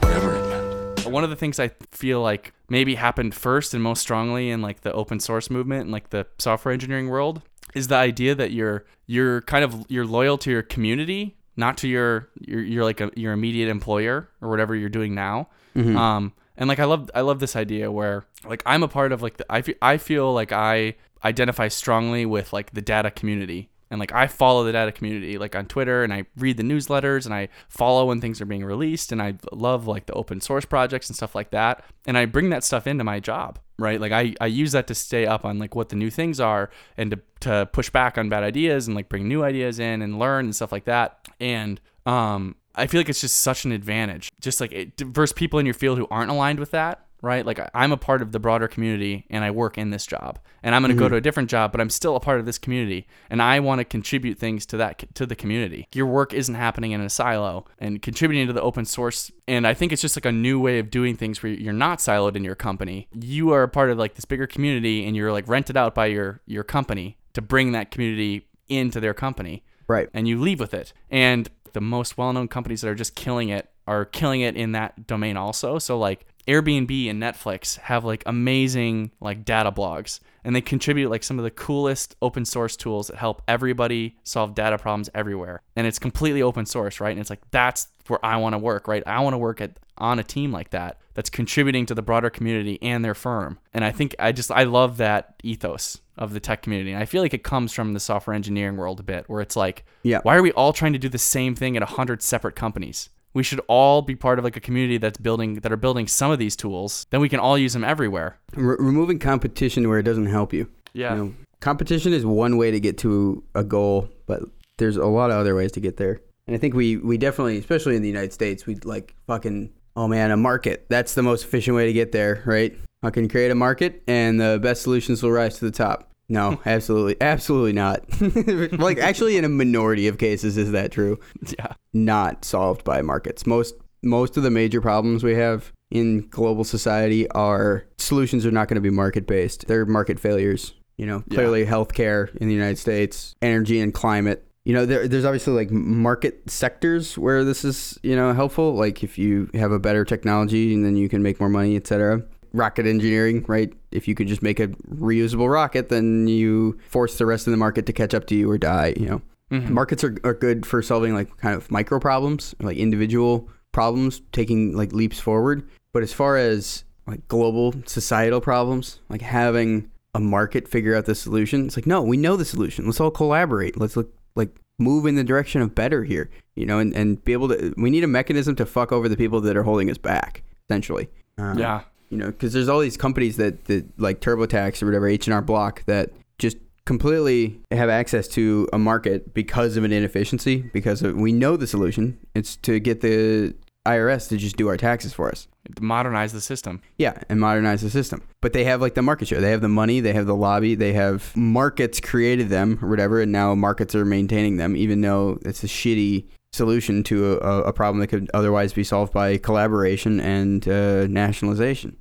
Whatever it meant. one of the things I feel like maybe happened first and most strongly in like the open source movement and like the software engineering world is the idea that you're you're kind of you're loyal to your community, not to your your, your like a, your immediate employer or whatever you're doing now. Um, and like I love I love this idea where like I'm a part of like the I feel I feel like I identify strongly with like the data community And like I follow the data community like on Twitter and I read the newsletters and I follow when things are being released and I love like the open source projects and stuff like that. And I bring that stuff into my job, right? Like I, I use that to stay up on like what the new things are and to, to push back on bad ideas and like bring new ideas in and learn and stuff like that. And um I feel like it's just such an advantage. Just like it, diverse people in your field who aren't aligned with that right? Like I'm a part of the broader community and I work in this job. And I'm going to go mm-hmm. to a different job, but I'm still a part of this community and I want to contribute things to that to the community. Your work isn't happening in a silo and contributing to the open source and I think it's just like a new way of doing things where you're not siloed in your company. You are a part of like this bigger community and you're like rented out by your your company to bring that community into their company Right. and you leave with it. And the most well-known companies that are just killing it are killing it in that domain also. So like Airbnb and Netflix have like amazing like data blogs and they contribute like some of the coolest open source tools that help everybody solve data problems everywhere. And it's completely open source, right? And it's like that's where I want to work, right? I want to work at on a team like that that's contributing to the broader community and their firm. And I think I just I love that ethos of the tech community. And I feel like it comes from the software engineering world a bit where it's like Yeah. why are we all trying to do the same thing at a hundred separate companies? We should all be part of like a community that's building that are building some of these tools. Then we can all use them everywhere. Re- removing competition where it doesn't help you. Yeah. You know, competition is one way to get to a goal, but there's a lot of other ways to get there. And I think we we definitely, especially in the United States, we like fucking oh man, a market. That's the most efficient way to get there, right? I can create a market, and the best solutions will rise to the top. No, absolutely, absolutely not. *laughs* like actually, in a minority of cases, is that true? Yeah. not solved by markets. Most most of the major problems we have in global society are solutions are not going to be market based. They're market failures. You know, Yeah. clearly healthcare in the United States, energy and climate. You know, there, there's obviously like market sectors where this is you know helpful. Like if you have a better technology and then you can make more money, etc. Rocket engineering, right? If you could just make a reusable rocket, then you force the rest of the market to catch up to you or die. You know, markets are, are good for solving like kind of micro problems like individual problems taking like leaps forward. But as far as like global societal problems like having a market figure out the solution it's like no we know the solution. Let's all collaborate. Let's look like move in the direction of better here you know and, and be able to we need a mechanism to fuck over the people that are holding us back essentially. Um, Yeah. You know because there's all these companies that, that like turbotax or whatever h&r block that just completely have access to a market because of an inefficiency because of, we know the solution. It's to get the irs to just do our taxes for us. Modernize the system. yeah and modernize the system. But they have like the market share. They have the money they have the lobby they have markets created them or whatever and now markets are maintaining them even though it's a shitty solution to a, a problem that could otherwise be solved by collaboration and uh, nationalization